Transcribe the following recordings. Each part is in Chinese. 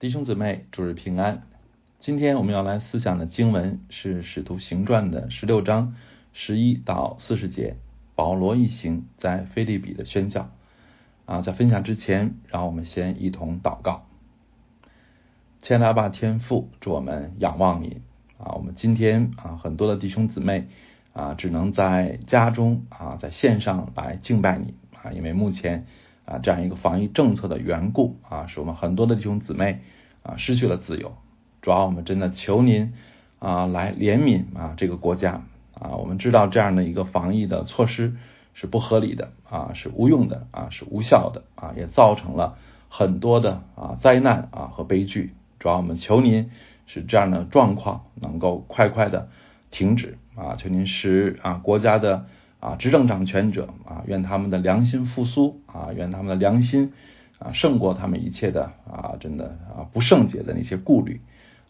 弟兄姊妹，主日平安。今天我们要来思想的经文是《使徒行传》的十六章十一到四十节，保罗一行在菲利比的宣教。啊，在分享之前，让我们先一同祷告。亲爱的阿爸天父，祝我们仰望你啊！我们今天啊，很多的弟兄姊妹啊，只能在家中啊，在线上来敬拜你啊，因为目前。啊，这样一个防疫政策的缘故啊，使我们很多的弟兄姊妹啊失去了自由。主要我们真的求您啊来怜悯啊这个国家啊。我们知道这样的一个防疫的措施是不合理的啊，是无用的啊，是无效的啊，也造成了很多的啊灾难啊和悲剧。主要我们求您使这样的状况能够快快的停止啊，求您使啊国家的。啊，执政掌权者啊，愿他们的良心复苏啊，愿他们的良心啊胜过他们一切的啊，真的啊不圣洁的那些顾虑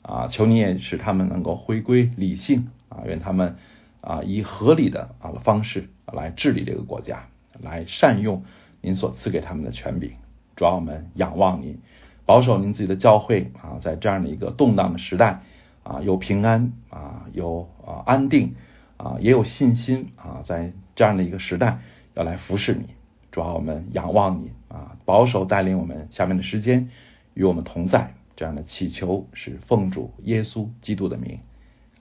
啊，求你也使他们能够回归理性啊，愿他们啊以合理的啊方式来治理这个国家，来善用您所赐给他们的权柄。主要我们仰望您，保守您自己的教会啊，在这样的一个动荡的时代啊，有平安啊，有啊安定啊，也有信心啊，在。这样的一个时代要来服侍你，主要我们仰望你啊，保守带领我们下面的时间与我们同在。这样的祈求是奉主耶稣基督的名，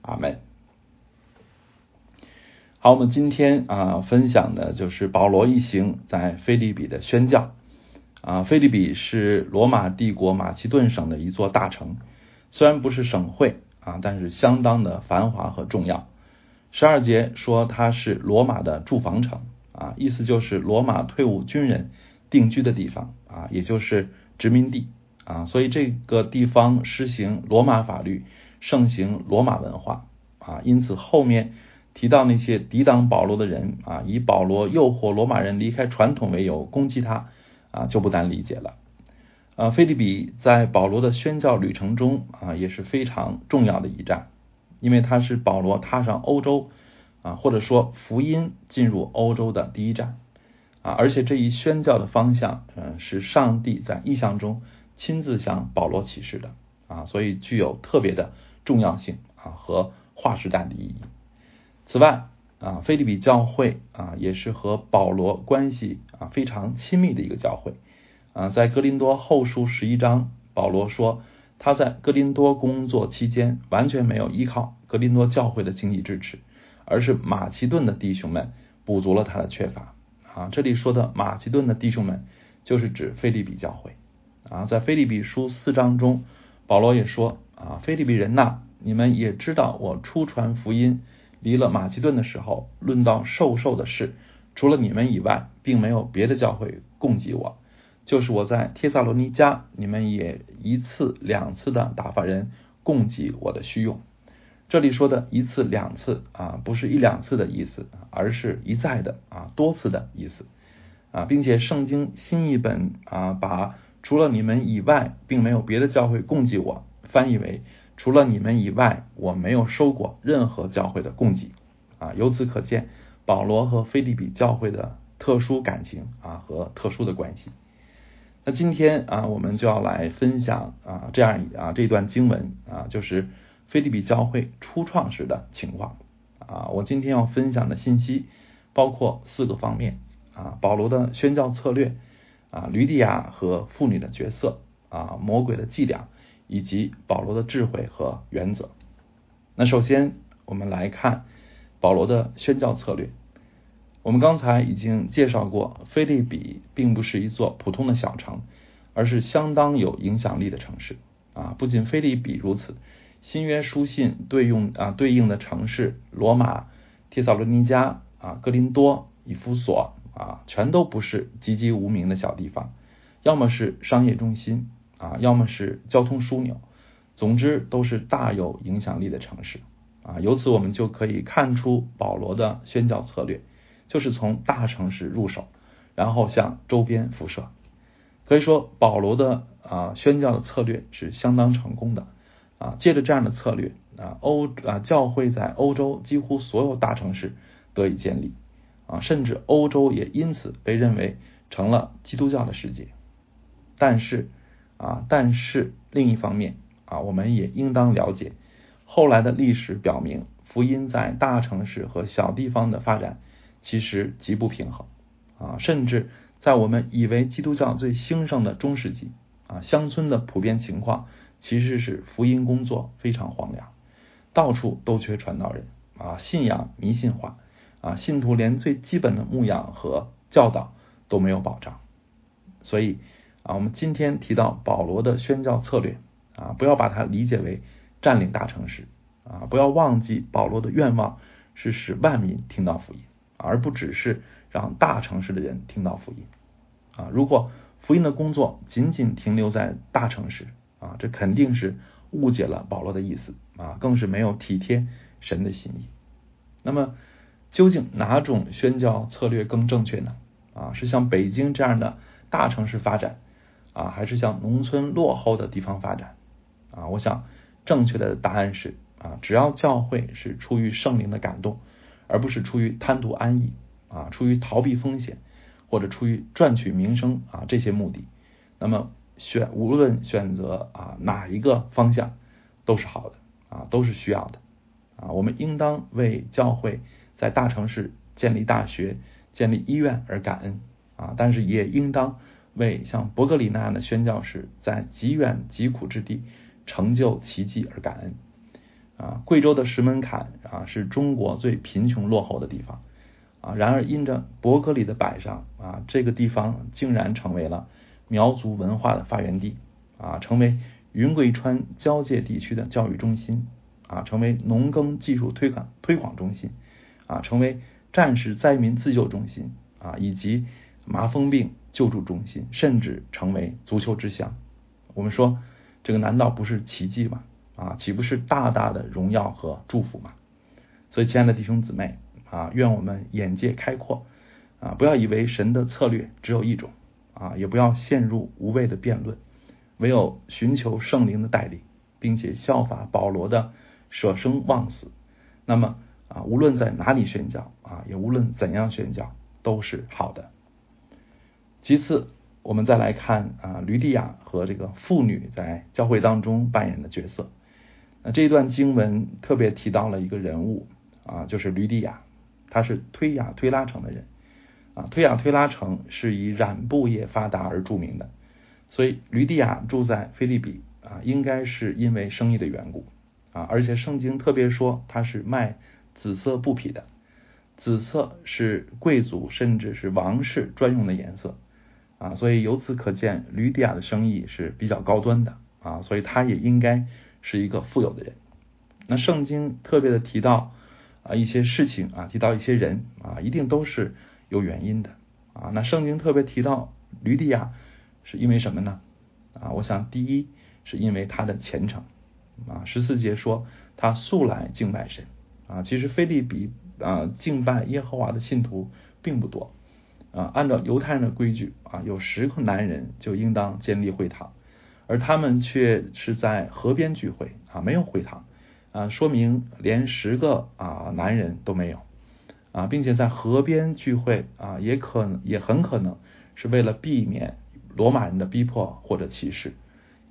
阿门。好，我们今天啊分享的就是保罗一行在菲利比的宣教啊。菲利比是罗马帝国马其顿省的一座大城，虽然不是省会啊，但是相当的繁华和重要。十二节说它是罗马的驻防城啊，意思就是罗马退伍军人定居的地方啊，也就是殖民地啊，所以这个地方实行罗马法律，盛行罗马文化啊，因此后面提到那些抵挡保罗的人啊，以保罗诱惑罗马人离开传统为由攻击他啊，就不难理解了。啊，菲利比在保罗的宣教旅程中啊，也是非常重要的一站。因为它是保罗踏上欧洲啊，或者说福音进入欧洲的第一站啊，而且这一宣教的方向，嗯，是上帝在意象中亲自向保罗启示的啊，所以具有特别的重要性啊和划时代的意义。此外啊，菲利比教会啊，也是和保罗关系啊非常亲密的一个教会啊，在格林多后书十一章，保罗说。他在哥林多工作期间，完全没有依靠哥林多教会的经济支持，而是马其顿的弟兄们补足了他的缺乏。啊，这里说的马其顿的弟兄们，就是指菲利比教会。啊，在菲利比书四章中，保罗也说：啊，菲利比人呐，你们也知道，我初传福音离了马其顿的时候，论到受受的事，除了你们以外，并没有别的教会供给我。就是我在帖萨罗尼迦，你们也一次两次的打发人供给我的需用。这里说的一次两次啊，不是一两次的意思，而是一再的啊多次的意思啊，并且圣经新译本啊把除了你们以外，并没有别的教会供给我，翻译为除了你们以外，我没有收过任何教会的供给啊。由此可见，保罗和菲利比教会的特殊感情啊和特殊的关系。那今天啊，我们就要来分享啊这样啊这段经文啊，就是菲利比教会初创时的情况啊。我今天要分享的信息包括四个方面啊：保罗的宣教策略啊，吕底亚和妇女的角色啊，魔鬼的伎俩，以及保罗的智慧和原则。那首先我们来看保罗的宣教策略。我们刚才已经介绍过，菲利比并不是一座普通的小城，而是相当有影响力的城市啊！不仅菲利比如此，新约书信对应啊对应的城市罗马、提萨罗尼加啊、格林多、以弗所啊，全都不是籍籍无名的小地方，要么是商业中心啊，要么是交通枢纽，总之都是大有影响力的城市啊！由此我们就可以看出保罗的宣教策略。就是从大城市入手，然后向周边辐射。可以说，保罗的啊宣教的策略是相当成功的啊。借着这样的策略啊，欧啊教会在欧洲几乎所有大城市得以建立啊，甚至欧洲也因此被认为成了基督教的世界。但是啊，但是另一方面啊，我们也应当了解，后来的历史表明，福音在大城市和小地方的发展其实极不平衡啊，甚至在我们以为基督教最兴盛的中世纪啊，乡村的普遍情况其实是福音工作非常荒凉，到处都缺传道人啊，信仰迷信化啊，信徒连最基本的牧养和教导都没有保障，所以。啊，我们今天提到保罗的宣教策略啊，不要把它理解为占领大城市啊，不要忘记保罗的愿望是使万民听到福音，而不只是让大城市的人听到福音啊。如果福音的工作仅仅停留在大城市啊，这肯定是误解了保罗的意思啊，更是没有体贴神的心意。那么，究竟哪种宣教策略更正确呢？啊，是像北京这样的大城市发展？啊，还是向农村落后的地方发展啊？我想正确的答案是啊，只要教会是出于圣灵的感动，而不是出于贪图安逸啊，出于逃避风险或者出于赚取名声啊这些目的，那么选无论选择啊哪一个方向都是好的啊，都是需要的啊。我们应当为教会在大城市建立大学、建立医院而感恩啊，但是也应当。为像伯格里那样的宣教士在极远极苦之地成就奇迹而感恩啊！贵州的石门坎啊是中国最贫穷落后的地方啊，然而因着伯格里的摆上啊，这个地方竟然成为了苗族文化的发源地啊，成为云贵川交界地区的教育中心啊，成为农耕技术推广推广中心啊，成为战时灾民自救中心啊，以及麻风病。救助中心，甚至成为足球之乡。我们说，这个难道不是奇迹吗？啊，岂不是大大的荣耀和祝福吗？所以，亲爱的弟兄姊妹啊，愿我们眼界开阔啊，不要以为神的策略只有一种啊，也不要陷入无谓的辩论。唯有寻求圣灵的带领，并且效法保罗的舍生忘死，那么啊，无论在哪里宣教啊，也无论怎样宣教，都是好的。其次，我们再来看啊，吕地亚和这个妇女在教会当中扮演的角色。那这一段经文特别提到了一个人物啊，就是吕底亚，他是推雅推拉城的人啊。推雅推拉城是以染布业发达而著名的，所以吕底亚住在菲利比啊，应该是因为生意的缘故啊。而且圣经特别说他是卖紫色布匹的，紫色是贵族甚至是王室专用的颜色。啊，所以由此可见，吕底亚的生意是比较高端的啊，所以他也应该是一个富有的人。那圣经特别的提到啊一些事情啊，提到一些人啊，一定都是有原因的啊。那圣经特别提到吕底亚是因为什么呢？啊，我想第一是因为他的虔诚啊。十四节说他素来敬拜神啊，其实菲利比啊敬拜耶和华的信徒并不多。啊，按照犹太人的规矩啊，有十个男人就应当建立会堂，而他们却是在河边聚会啊，没有会堂啊，说明连十个啊男人都没有啊，并且在河边聚会啊，也可也很可能是为了避免罗马人的逼迫或者歧视，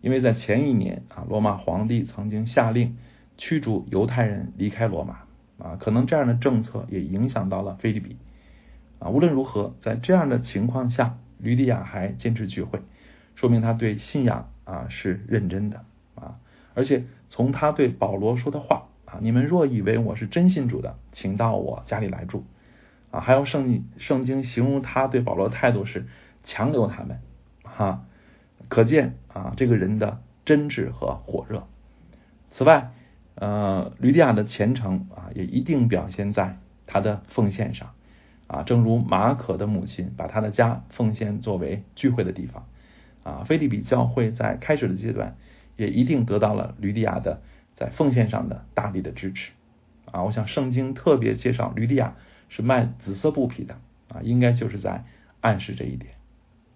因为在前一年啊，罗马皇帝曾经下令驱逐犹太人离开罗马啊，可能这样的政策也影响到了菲利比。啊，无论如何，在这样的情况下，吕底亚还坚持聚会，说明他对信仰啊是认真的啊。而且从他对保罗说的话啊，你们若以为我是真信主的，请到我家里来住啊。还有圣圣经形容他对保罗的态度是强留他们哈，可见啊这个人的真挚和火热。此外，呃，吕底亚的虔诚啊也一定表现在他的奉献上。啊，正如马可的母亲把他的家奉献作为聚会的地方，啊，菲利比教会在开始的阶段也一定得到了吕底亚的在奉献上的大力的支持，啊，我想圣经特别介绍吕底亚是卖紫色布匹的，啊，应该就是在暗示这一点，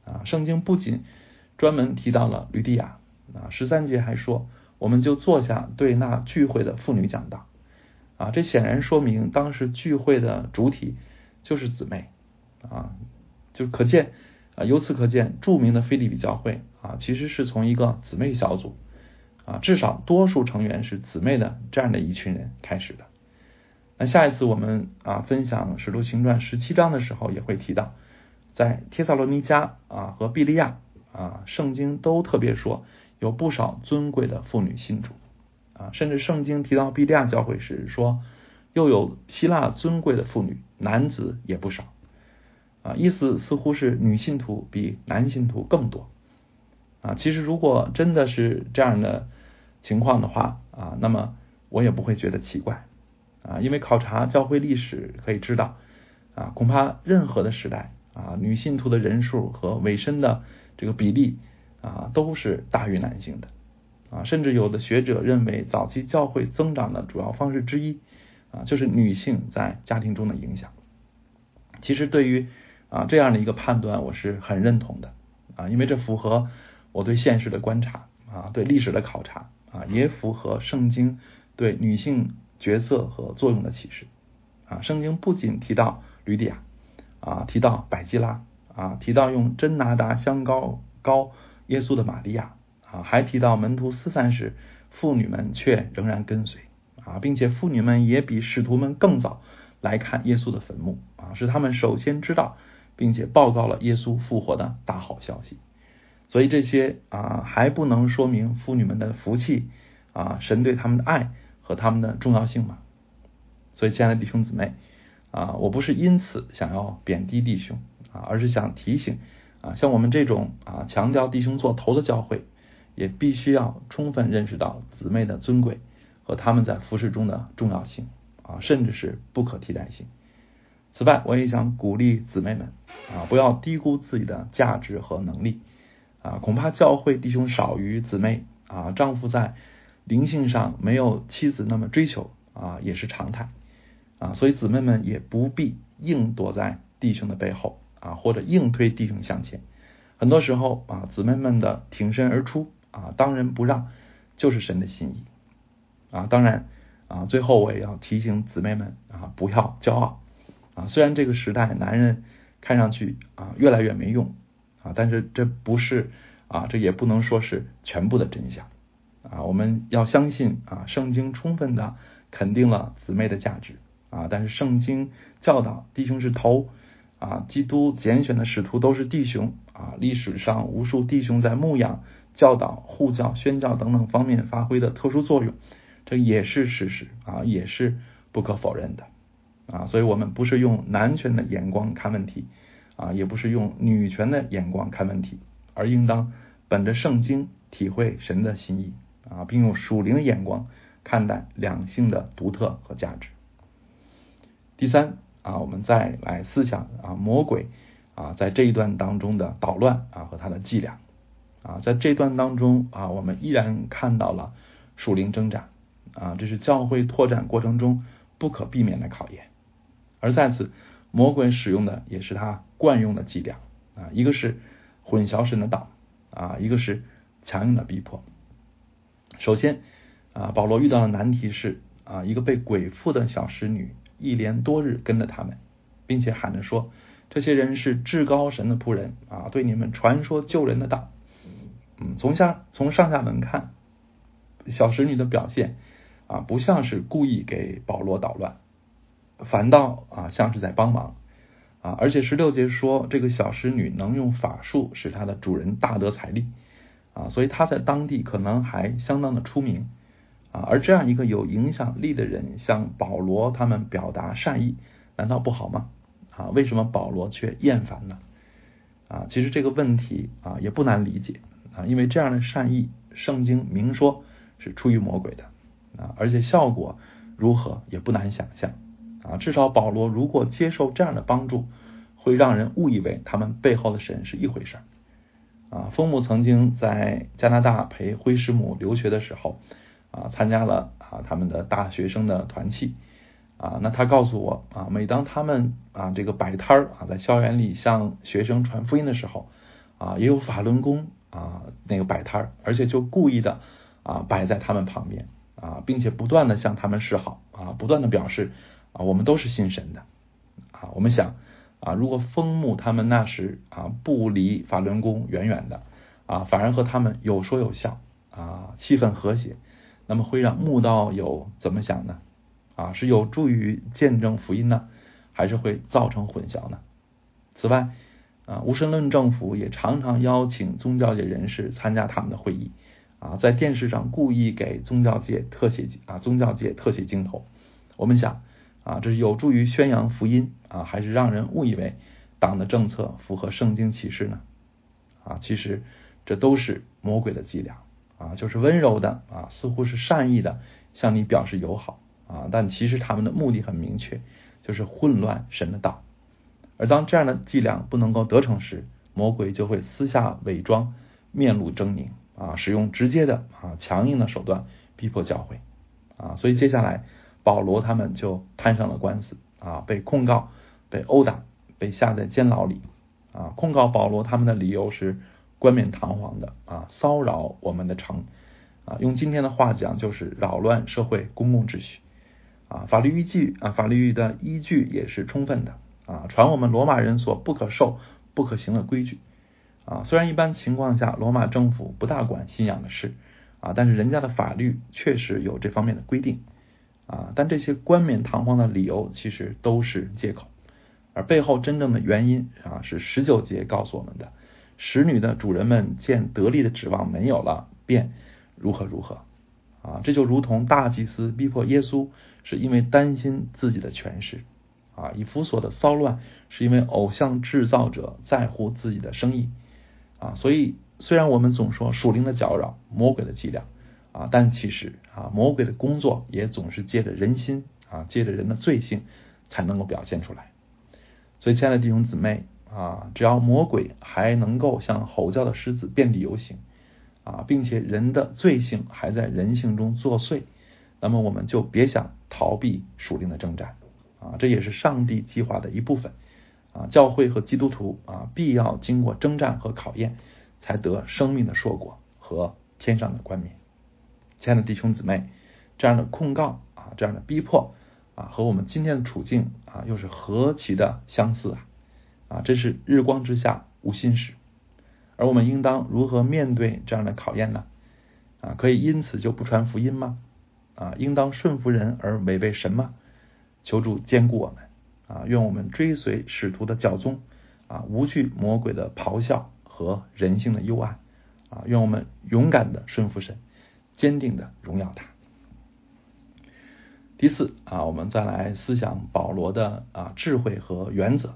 啊，圣经不仅专门提到了吕底亚，啊，十三节还说，我们就坐下对那聚会的妇女讲道，啊，这显然说明当时聚会的主体。就是姊妹。啊，就可见啊，由此可见，著名的菲利比教会啊。其实是从一个姊妹小组啊，至少多数成员是姊妹的这样的一群人开始的。那下一次我们啊分享《使徒行传》十七章的时候，也会提到，在帖萨罗尼迦啊和比利亚啊，圣经都特别说有不少尊贵的妇女信主啊，甚至圣经提到比利亚教会时说，又有希腊尊贵的妇女，男子也不少啊，意思似乎是女信徒比男信徒更多啊。其实如果真的是这样的情况的话啊，那么我也不会觉得奇怪。啊，因为考察教会历史可以知道，啊，恐怕任何的时代啊，女信徒的人数和委身的这个比例啊，都是大于男性的啊，甚至有的学者认为，早期教会增长的主要方式之一啊，就是女性在家庭中的影响。其实对于啊这样的一个判断，我是很认同的啊，因为这符合我对现实的观察啊，对历史的考察啊，也符合圣经对女性。角色和作用的启示啊，圣经不仅提到吕底亚啊，提到百基拉啊，提到用真拿达香膏膏耶稣的玛利亚啊，还提到门徒四散时，妇女们却仍然跟随啊，并且妇女们也比使徒们更早来看耶稣的坟墓啊，是他们首先知道并且报告了耶稣复活的大好消息。所以这些啊还不能说明妇女们的福气啊，神对他们的爱。和他们的重要性嘛，所以亲爱的弟兄姊妹啊，我不是因此想要贬低弟兄啊，而是想提醒啊，像我们这种啊强调弟兄做头的教会，也必须要充分认识到姊妹的尊贵和他们在服饰中的重要性啊，甚至是不可替代性。此外，我也想鼓励姊妹们啊，不要低估自己的价值和能力啊，恐怕教会弟兄少于姊妹啊，丈夫在。灵性上没有妻子那么追求啊，也是常态啊，所以姊妹们也不必硬躲在弟兄的背后啊，或者硬推弟兄向前。很多时候啊，姊妹们的挺身而出啊，当仁不让，就是神的心意啊。当然啊，最后我也要提醒姊妹们啊，不要骄傲啊。虽然这个时代男人看上去啊越来越没用啊，但是这不是啊，这也不能说是全部的真相。啊，我们要相信啊，圣经充分的肯定了姊妹的价值啊，但是圣经教导弟兄是头啊，基督拣选的使徒都是弟兄啊，历史上无数弟兄在牧养、教导、护教、宣教等等方面发挥的特殊作用，这也是事实啊，也是不可否认的啊，所以我们不是用男权的眼光看问题啊，也不是用女权的眼光看问题，而应当本着圣经体会神的心意。啊，并用属灵的眼光看待两性的独特和价值。第三啊，我们再来思想啊，魔鬼啊，在这一段当中的捣乱啊和他的伎俩啊，在这段当中啊，我们依然看到了属灵挣扎啊，这是教会拓展过程中不可避免的考验。而在此，魔鬼使用的也是他惯用的伎俩啊，一个是混淆神的道啊，一个是强硬的逼迫。首先，啊，保罗遇到的难题是啊，一个被鬼附的小使女一连多日跟着他们，并且喊着说，这些人是至高神的仆人啊，对你们传说救人的道。嗯，从下从上下文看，小使女的表现啊，不像是故意给保罗捣乱，反倒啊像是在帮忙啊。而且十六节说，这个小使女能用法术使她的主人大得财力。啊，所以他在当地可能还相当的出名啊，而这样一个有影响力的人向保罗他们表达善意，难道不好吗？啊，为什么保罗却厌烦呢？啊，其实这个问题啊也不难理解啊，因为这样的善意，圣经明说是出于魔鬼的啊，而且效果如何也不难想象啊，至少保罗如果接受这样的帮助，会让人误以为他们背后的神是一回事儿。啊，风母曾经在加拿大陪灰师母留学的时候，啊，参加了啊他们的大学生的团契，啊，那他告诉我啊，每当他们啊这个摆摊儿啊，在校园里向学生传福音的时候，啊，也有法轮功啊那个摆摊儿，而且就故意的啊摆在他们旁边啊，并且不断的向他们示好啊，不断的表示啊，我们都是信神的啊，我们想。啊，如果枫木他们那时啊不离法轮功远远的啊，反而和他们有说有笑啊，气氛和谐，那么会让慕道友怎么想呢？啊，是有助于见证福音呢，还是会造成混淆呢？此外，啊，无神论政府也常常邀请宗教界人士参加他们的会议，啊，在电视上故意给宗教界特写啊，宗教界特写镜头。我们想，啊，这是有助于宣扬福音啊，还是让人误以为党的政策符合圣经启示呢？啊，其实这都是魔鬼的伎俩啊，就是温柔的啊，似乎是善意的向你表示友好啊，但其实他们的目的很明确，就是混乱神的道。而当这样的伎俩不能够得逞时，魔鬼就会私下伪装，面露狰狞啊，使用直接的啊强硬的手段逼迫教会啊，所以接下来。保罗他们就摊上了官司啊，被控告、被殴打、被下在监牢里啊。控告保罗他们的理由是冠冕堂皇的啊，骚扰我们的城啊，用今天的话讲就是扰乱社会公共秩序啊。法律依据啊，法律的依据也是充分的啊，传我们罗马人所不可受、不可行的规矩啊。虽然一般情况下罗马政府不大管信仰的事啊，但是人家的法律确实有这方面的规定。啊，但这些冠冕堂皇的理由其实都是借口，而背后真正的原因啊，是十九节告诉我们的：使女的主人们见得力的指望没有了，便如何如何啊！这就如同大祭司逼迫耶稣，是因为担心自己的权势啊；以弗所的骚乱，是因为偶像制造者在乎自己的生意啊。所以，虽然我们总说属灵的搅扰，魔鬼的伎俩。啊，但其实啊，魔鬼的工作也总是借着人心啊，借着人的罪性才能够表现出来。所以，亲爱的弟兄姊妹啊，只要魔鬼还能够像吼叫的狮子遍地游行啊，并且人的罪性还在人性中作祟，那么我们就别想逃避属灵的征战啊，这也是上帝计划的一部分啊。教会和基督徒啊，必要经过征战和考验，才得生命的硕果和天上的冠冕。亲爱的弟兄姊妹，这样的控告啊，这样的逼迫啊，和我们今天的处境啊，又是何其的相似啊！啊，真是日光之下无心事，而我们应当如何面对这样的考验呢？啊，可以因此就不传福音吗？啊，应当顺服人而违背神吗？求主坚固我们啊！愿我们追随使徒的教宗啊，无惧魔鬼的咆哮和人性的幽暗啊！愿我们勇敢的顺服神。坚定的荣耀他。第四啊，我们再来思想保罗的啊智慧和原则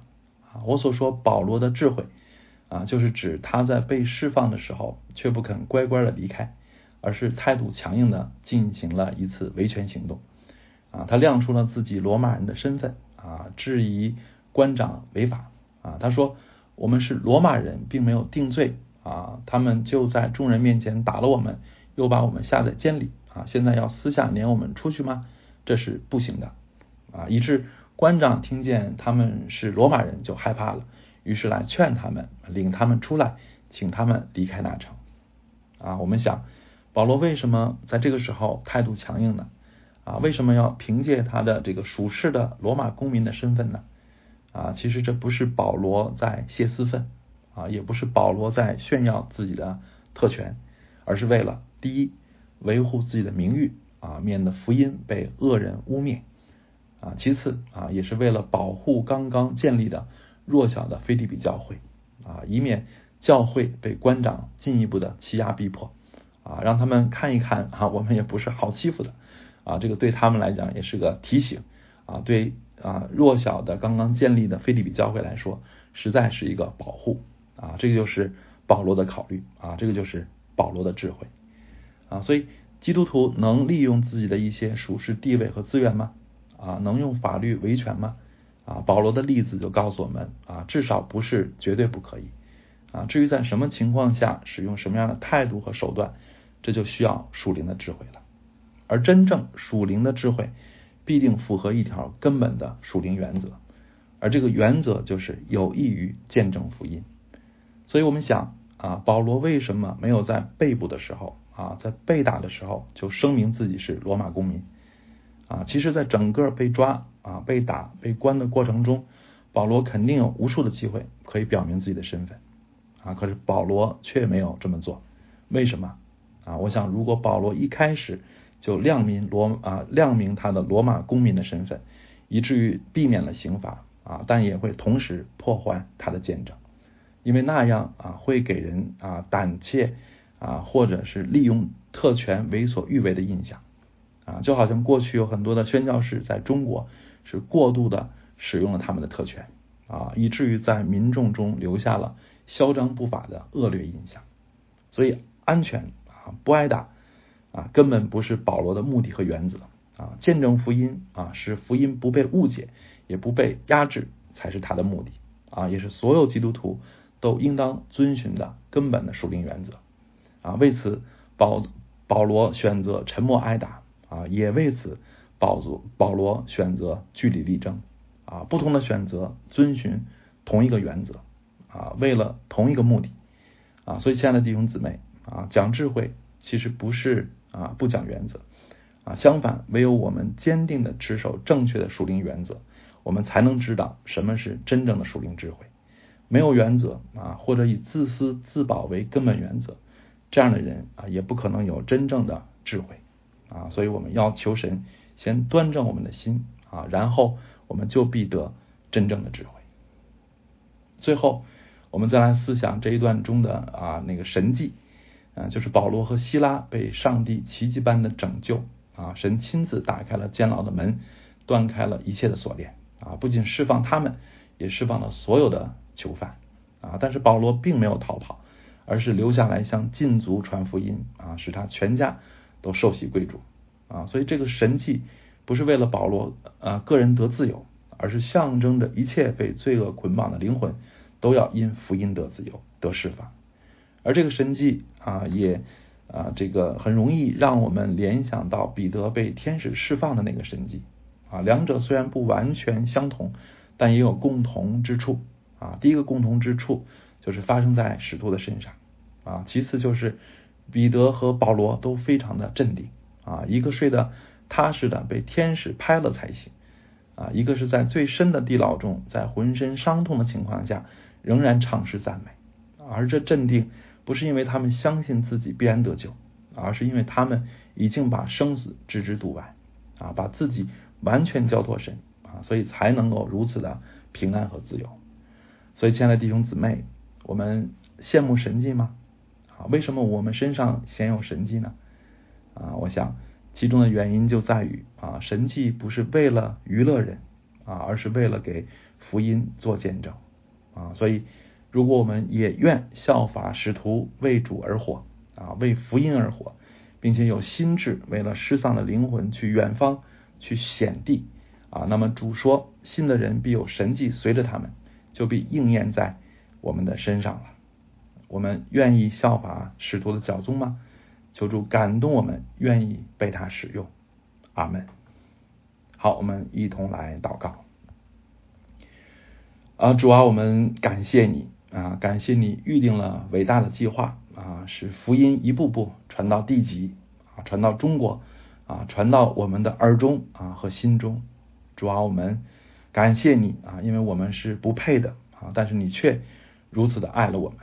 啊。我所说保罗的智慧啊，就是指他在被释放的时候，却不肯乖乖的离开，而是态度强硬的进行了一次维权行动啊。他亮出了自己罗马人的身份啊，质疑官长违法啊。他说：“我们是罗马人，并没有定罪啊，他们就在众人面前打了我们。”又把我们下在监里啊！现在要私下撵我们出去吗？这是不行的啊！以致官长听见他们是罗马人就害怕了，于是来劝他们，领他们出来，请他们离开那城啊！我们想，保罗为什么在这个时候态度强硬呢？啊，为什么要凭借他的这个属世的罗马公民的身份呢？啊，其实这不是保罗在泄私愤啊，也不是保罗在炫耀自己的特权，而是为了。第一，维护自己的名誉啊，免得福音被恶人污蔑啊。其次啊，也是为了保护刚刚建立的弱小的菲利比教会啊，以免教会被官长进一步的欺压逼迫啊，让他们看一看啊，我们也不是好欺负的啊。这个对他们来讲也是个提醒啊，对啊弱小的刚刚建立的菲利比教会来说，实在是一个保护啊。这个就是保罗的考虑啊，这个就是保罗的智慧。啊，所以基督徒能利用自己的一些属世地位和资源吗？啊，能用法律维权吗？啊，保罗的例子就告诉我们啊，至少不是绝对不可以。啊，至于在什么情况下使用什么样的态度和手段，这就需要属灵的智慧了。而真正属灵的智慧，必定符合一条根本的属灵原则，而这个原则就是有益于见证福音。所以我们想啊，保罗为什么没有在被捕的时候？啊，在被打的时候就声明自己是罗马公民啊。其实，在整个被抓啊、被打、被关的过程中，保罗肯定有无数的机会可以表明自己的身份啊，可是保罗却没有这么做，为什么？啊，我想如果保罗一开始就亮明罗啊亮明他的罗马公民的身份，以至于避免了刑罚啊，但也会同时破坏他的见证，因为那样啊会给人啊胆怯啊或者是利用特权为所欲为的印象啊，就好像过去有很多的宣教士在中国是过度的使用了他们的特权啊，以至于在民众中留下了嚣张不法的恶劣印象，所以安全。啊，不挨打啊，根本不是保罗的目的和原则啊。见证福音啊，使福音不被误解，也不被压制，才是他的目的啊，也是所有基督徒都应当遵循的根本的属灵原则啊。为此，保保罗选择沉默挨打啊，也为此保罗保罗选择据理力争啊。不同的选择，遵循同一个原则啊，为了同一个目的啊。所以，亲爱的弟兄姊妹。啊，讲智慧其实不是啊不讲原则啊，相反，唯有我们坚定的持守正确的属灵原则，我们才能知道什么是真正的属灵智慧。没有原则啊，或者以自私自保为根本原则，这样的人啊，也不可能有真正的智慧啊。所以，我们要求神先端正我们的心啊，然后我们就必得真正的智慧。最后，我们再来思想这一段中的啊那个神迹。啊，就是保罗和希拉被上帝奇迹般的拯救啊！神亲自打开了监牢的门，断开了一切的锁链啊！不仅释放他们，也释放了所有的囚犯啊！但是保罗并没有逃跑，而是留下来向禁足传福音啊，使他全家都受洗归主啊！所以这个神迹不是为了保罗啊个人得自由，而是象征着一切被罪恶捆绑的灵魂都要因福音得自由、得释放。而这个神迹啊，也啊，这个很容易让我们联想到彼得被天使释放的那个神迹啊。两者虽然不完全相同，但也有共同之处啊。第一个共同之处就是发生在使徒的身上啊。其次就是彼得和保罗都非常的镇定啊，一个睡得踏实的被天使拍了才行啊，一个是在最深的地牢中，在浑身伤痛的情况下，仍然唱诗赞美，而这镇定。不是因为他们相信自己必然得救，而是因为他们已经把生死置之度外啊，把自己完全交托神啊，所以才能够如此的平安和自由。所以，亲爱的弟兄姊妹，我们羡慕神迹吗？啊，为什么我们身上鲜有神迹呢？啊，我想其中的原因就在于啊，神迹不是为了娱乐人啊，而是为了给福音做见证啊，所以。如果我们也愿效法使徒为主而活啊，为福音而活，并且有心智为了失丧的灵魂去远方去显地啊，那么主说信的人必有神迹随着他们，就必应验在我们的身上了。我们愿意效法使徒的脚踪吗？求主感动我们，愿意被他使用。阿门。好，我们一同来祷告。啊，主啊，我们感谢你。啊，感谢你预定了伟大的计划啊，使福音一步步传到地极啊，传到中国啊，传到我们的耳中啊和心中。主啊，我们感谢你啊，因为我们是不配的啊，但是你却如此的爱了我们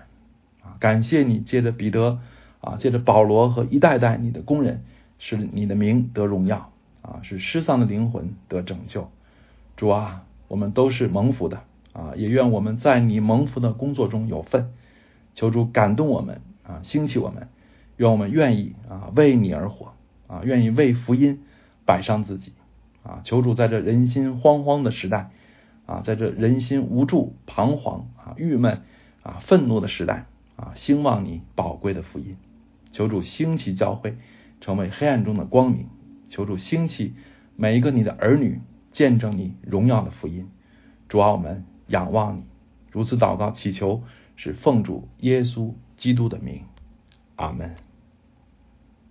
啊。感谢你借着彼得啊，借着保罗和一代代你的工人，使你的名得荣耀啊，使失丧的灵魂得拯救。主啊，我们都是蒙福的。啊，也愿我们在你蒙福的工作中有份，求主感动我们啊，兴起我们，愿我们愿意啊为你而活啊，愿意为福音摆上自己啊，求主在这人心惶惶的时代啊，在这人心无助、彷徨啊、郁闷啊、愤怒的时代啊，兴旺你宝贵的福音，求主兴起教会，成为黑暗中的光明，求主兴起每一个你的儿女，见证你荣耀的福音，主啊，我们。仰望你，如此祷告祈求，是奉主耶稣基督的名，阿门。